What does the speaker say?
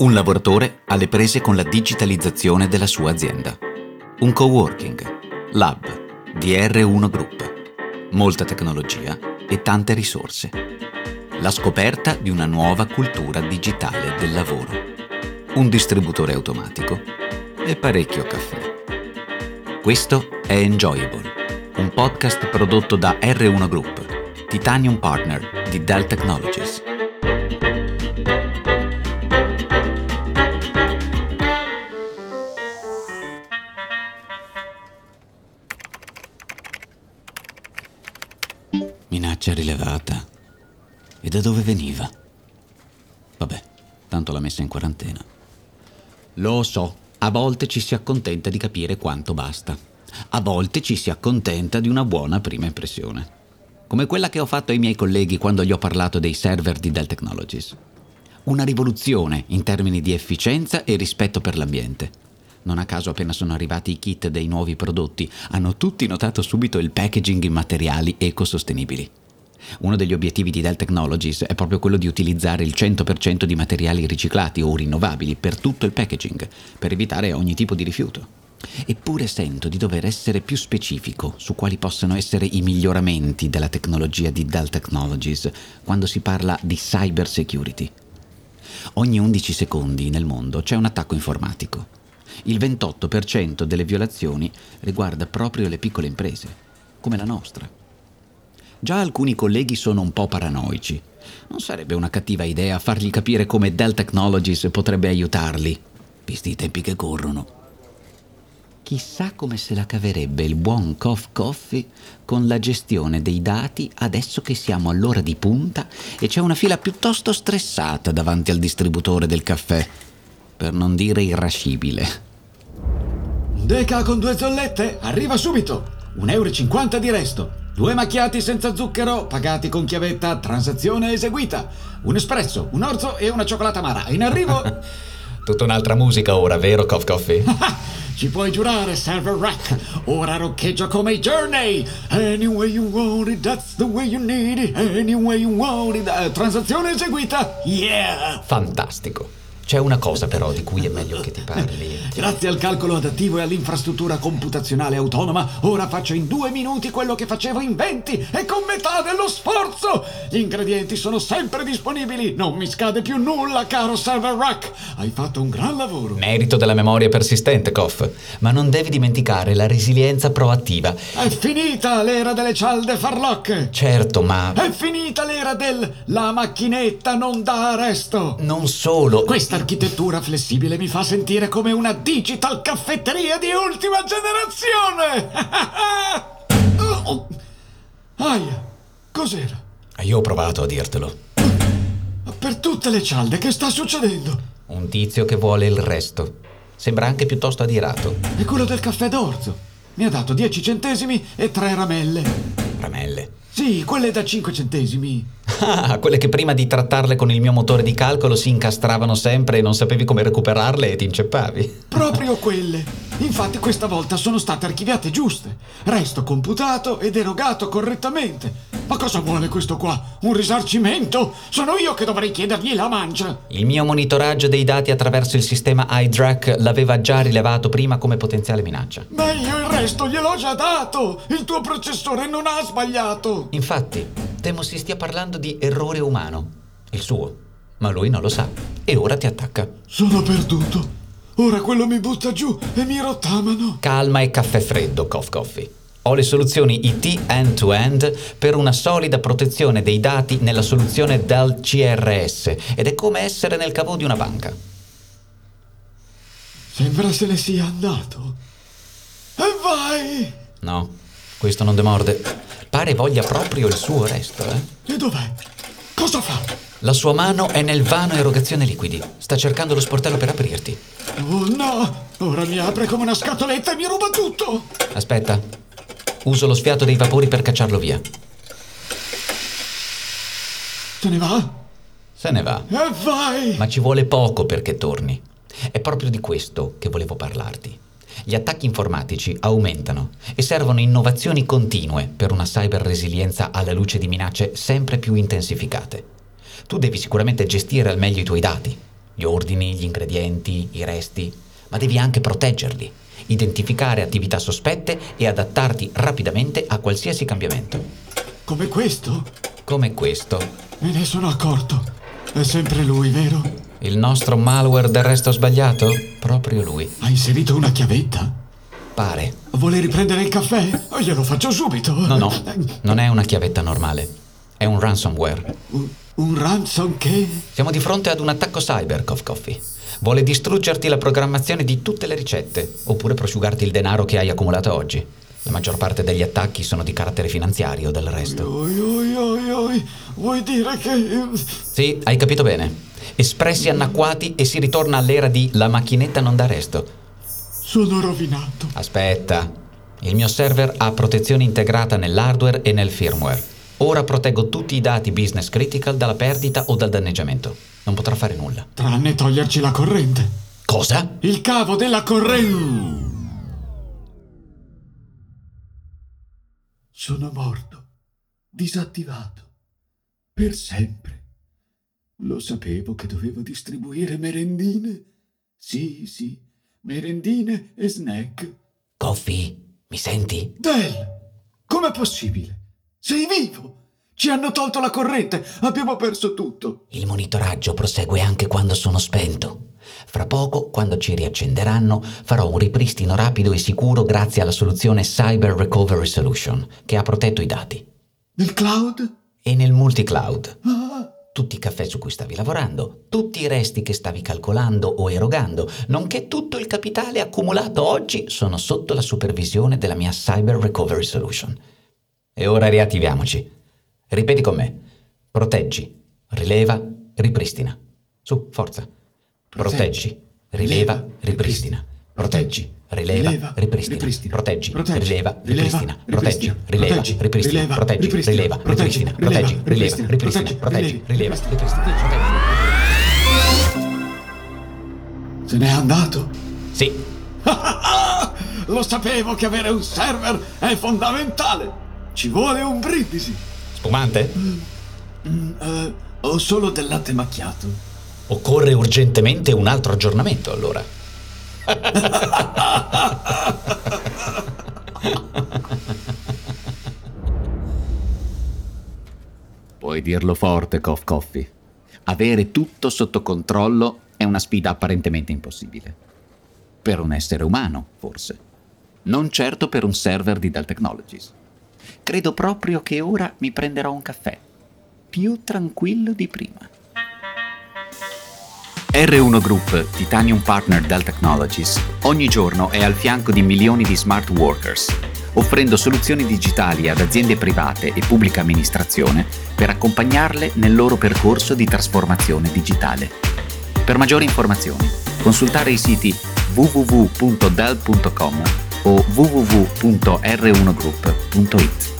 Un lavoratore alle prese con la digitalizzazione della sua azienda. Un coworking, lab, DR1 Group. Molta tecnologia e tante risorse. La scoperta di una nuova cultura digitale del lavoro. Un distributore automatico e parecchio caffè. Questo è Enjoyable, un podcast prodotto da R1 Group, Titanium Partner di Dell Technologies. Minaccia rilevata. E da dove veniva? Vabbè, tanto l'ha messa in quarantena. Lo so, a volte ci si accontenta di capire quanto basta. A volte ci si accontenta di una buona prima impressione. Come quella che ho fatto ai miei colleghi quando gli ho parlato dei server di Dell Technologies. Una rivoluzione in termini di efficienza e rispetto per l'ambiente. Non a caso appena sono arrivati i kit dei nuovi prodotti, hanno tutti notato subito il packaging in materiali ecosostenibili. Uno degli obiettivi di Dell Technologies è proprio quello di utilizzare il 100% di materiali riciclati o rinnovabili per tutto il packaging, per evitare ogni tipo di rifiuto. Eppure sento di dover essere più specifico su quali possono essere i miglioramenti della tecnologia di Dell Technologies quando si parla di cyber security. Ogni 11 secondi nel mondo c'è un attacco informatico il 28% delle violazioni riguarda proprio le piccole imprese, come la nostra. Già alcuni colleghi sono un po' paranoici. Non sarebbe una cattiva idea fargli capire come Dell Technologies potrebbe aiutarli, visti i tempi che corrono. Chissà come se la caverebbe il buon Coff Coffee con la gestione dei dati adesso che siamo all'ora di punta e c'è una fila piuttosto stressata davanti al distributore del caffè, per non dire irascibile. Deca con due zollette, arriva subito! 1,50 euro di resto. Due macchiati senza zucchero, pagati con chiavetta, transazione eseguita. Un espresso, un orzo e una cioccolata amara. In arrivo... Tutta un'altra musica ora, vero, Coff Coffee? Ci puoi giurare, Server Rack. Ora roccheggia come Journey. Any way you want it, that's the way you need it. Any way you want it. Uh, transazione eseguita. Yeah! Fantastico. C'è una cosa però di cui è meglio che ti parli. Grazie al calcolo adattivo e all'infrastruttura computazionale autonoma, ora faccio in due minuti quello che facevo in venti e con metà dello sforzo! Gli ingredienti sono sempre disponibili, non mi scade più nulla, caro Server Rack! Hai fatto un gran lavoro. Merito della memoria persistente, Koff. Ma non devi dimenticare la resilienza proattiva. È finita l'era delle cialde farlocche! Certo, ma... È finita l'era del... la macchinetta non dà arresto! Non solo... Questa architettura flessibile mi fa sentire come una digital caffetteria di ultima generazione! oh. Aia, cos'era? Io ho provato a dirtelo. Per tutte le cialde, che sta succedendo? Un tizio che vuole il resto. Sembra anche piuttosto adirato. È quello del caffè d'orzo. Mi ha dato 10 centesimi e 3 ramelle. Sì, quelle da 5 centesimi. Ah, quelle che prima di trattarle con il mio motore di calcolo si incastravano sempre e non sapevi come recuperarle e ti inceppavi. Proprio quelle. Infatti questa volta sono state archiviate giuste. Resto computato ed erogato correttamente. Ma cosa vuole questo qua? Un risarcimento? Sono io che dovrei chiedergli la mancia. Il mio monitoraggio dei dati attraverso il sistema iDRAC l'aveva già rilevato prima come potenziale minaccia. Ma io il resto gliel'ho già dato! Il tuo processore non ha sbagliato! Infatti, temo si stia parlando di errore umano. Il suo. Ma lui non lo sa. E ora ti attacca. Sono perduto. Ora quello mi butta giù e mi rottamano. Calma e caffè freddo, Coff Coffee. Ho le soluzioni IT end-to-end per una solida protezione dei dati nella soluzione Dell CRS ed è come essere nel cavo di una banca. Sembra se ne sia andato. E vai! No, questo non demorde. Pare voglia proprio il suo resto, eh? E dov'è? Cosa fa? La sua mano è nel vano erogazione liquidi. Sta cercando lo sportello per aprirti. Oh no! Ora mi apre come una scatoletta e mi ruba tutto! Aspetta, Uso lo sfiato dei vapori per cacciarlo via. Se ne va? Se ne va. E vai! Ma ci vuole poco perché torni. È proprio di questo che volevo parlarti. Gli attacchi informatici aumentano e servono innovazioni continue per una cyber resilienza alla luce di minacce sempre più intensificate. Tu devi sicuramente gestire al meglio i tuoi dati, gli ordini, gli ingredienti, i resti, ma devi anche proteggerli, identificare attività sospette e adattarti rapidamente a qualsiasi cambiamento. Come questo? Come questo. Me ne sono accorto. È sempre lui, vero? Il nostro malware del resto sbagliato? Proprio lui. Ha inserito una chiavetta? Pare. Vuole riprendere il caffè? Oh, glielo faccio subito. No, no, non è una chiavetta normale. È un ransomware. Un, un ransom che? Siamo di fronte ad un attacco cyber, Coff Coffee. Vuole distruggerti la programmazione di tutte le ricette, oppure prosciugarti il denaro che hai accumulato oggi. La maggior parte degli attacchi sono di carattere finanziario, del resto. Oi, oi, oi, oi. Vuoi dire che... Sì, hai capito bene. Espressi annacquati e si ritorna all'era di la macchinetta non dà resto. Sono rovinato. Aspetta. Il mio server ha protezione integrata nell'hardware e nel firmware. Ora proteggo tutti i dati business critical dalla perdita o dal danneggiamento. Non potrà fare nulla. Tranne toglierci la corrente. Cosa? Il cavo della corrente. Sono morto. Disattivato. Per sempre. Lo sapevo che dovevo distribuire merendine. Sì, sì, merendine e snack. Coffee, mi senti? Del, com'è possibile? Sei vivo! Ci hanno tolto la corrente, abbiamo perso tutto. Il monitoraggio prosegue anche quando sono spento. Fra poco, quando ci riaccenderanno, farò un ripristino rapido e sicuro grazie alla soluzione Cyber Recovery Solution, che ha protetto i dati. Nel cloud? E nel multi-cloud. Ah, Tutti i caffè su cui stavi lavorando, tutti i resti che stavi calcolando o erogando, nonché tutto il capitale accumulato oggi sono sotto la supervisione della mia Cyber Recovery Solution. E ora riattiviamoci. Ripeti con me. Proteggi, rileva, ripristina. Su, forza. Proteggi, rileva, ripristina. Proteggi, rileva, ripristina. Proteggi, rileva, ripristina. Proteggi, rileva, ripristina. Proteggi, rileva, ripristina. Proteggi, rileva, ripristina. Proteggi, rileva, ripristina. se n'è andato? Sì, Lo sapevo che avere un server è fondamentale. Ci vuole un brindisi. spumante? Eh, ho solo del latte macchiato. Occorre urgentemente un altro aggiornamento, allora. Puoi dirlo forte, Coff Coffee. Avere tutto sotto controllo è una sfida apparentemente impossibile. Per un essere umano, forse. Non certo per un server di Dell Technologies. Credo proprio che ora mi prenderò un caffè. Più tranquillo di prima. R1 Group, Titanium Partner Dell Technologies, ogni giorno è al fianco di milioni di smart workers, offrendo soluzioni digitali ad aziende private e pubblica amministrazione per accompagnarle nel loro percorso di trasformazione digitale. Per maggiori informazioni, consultare i siti www.dell.com o www.r1group.it.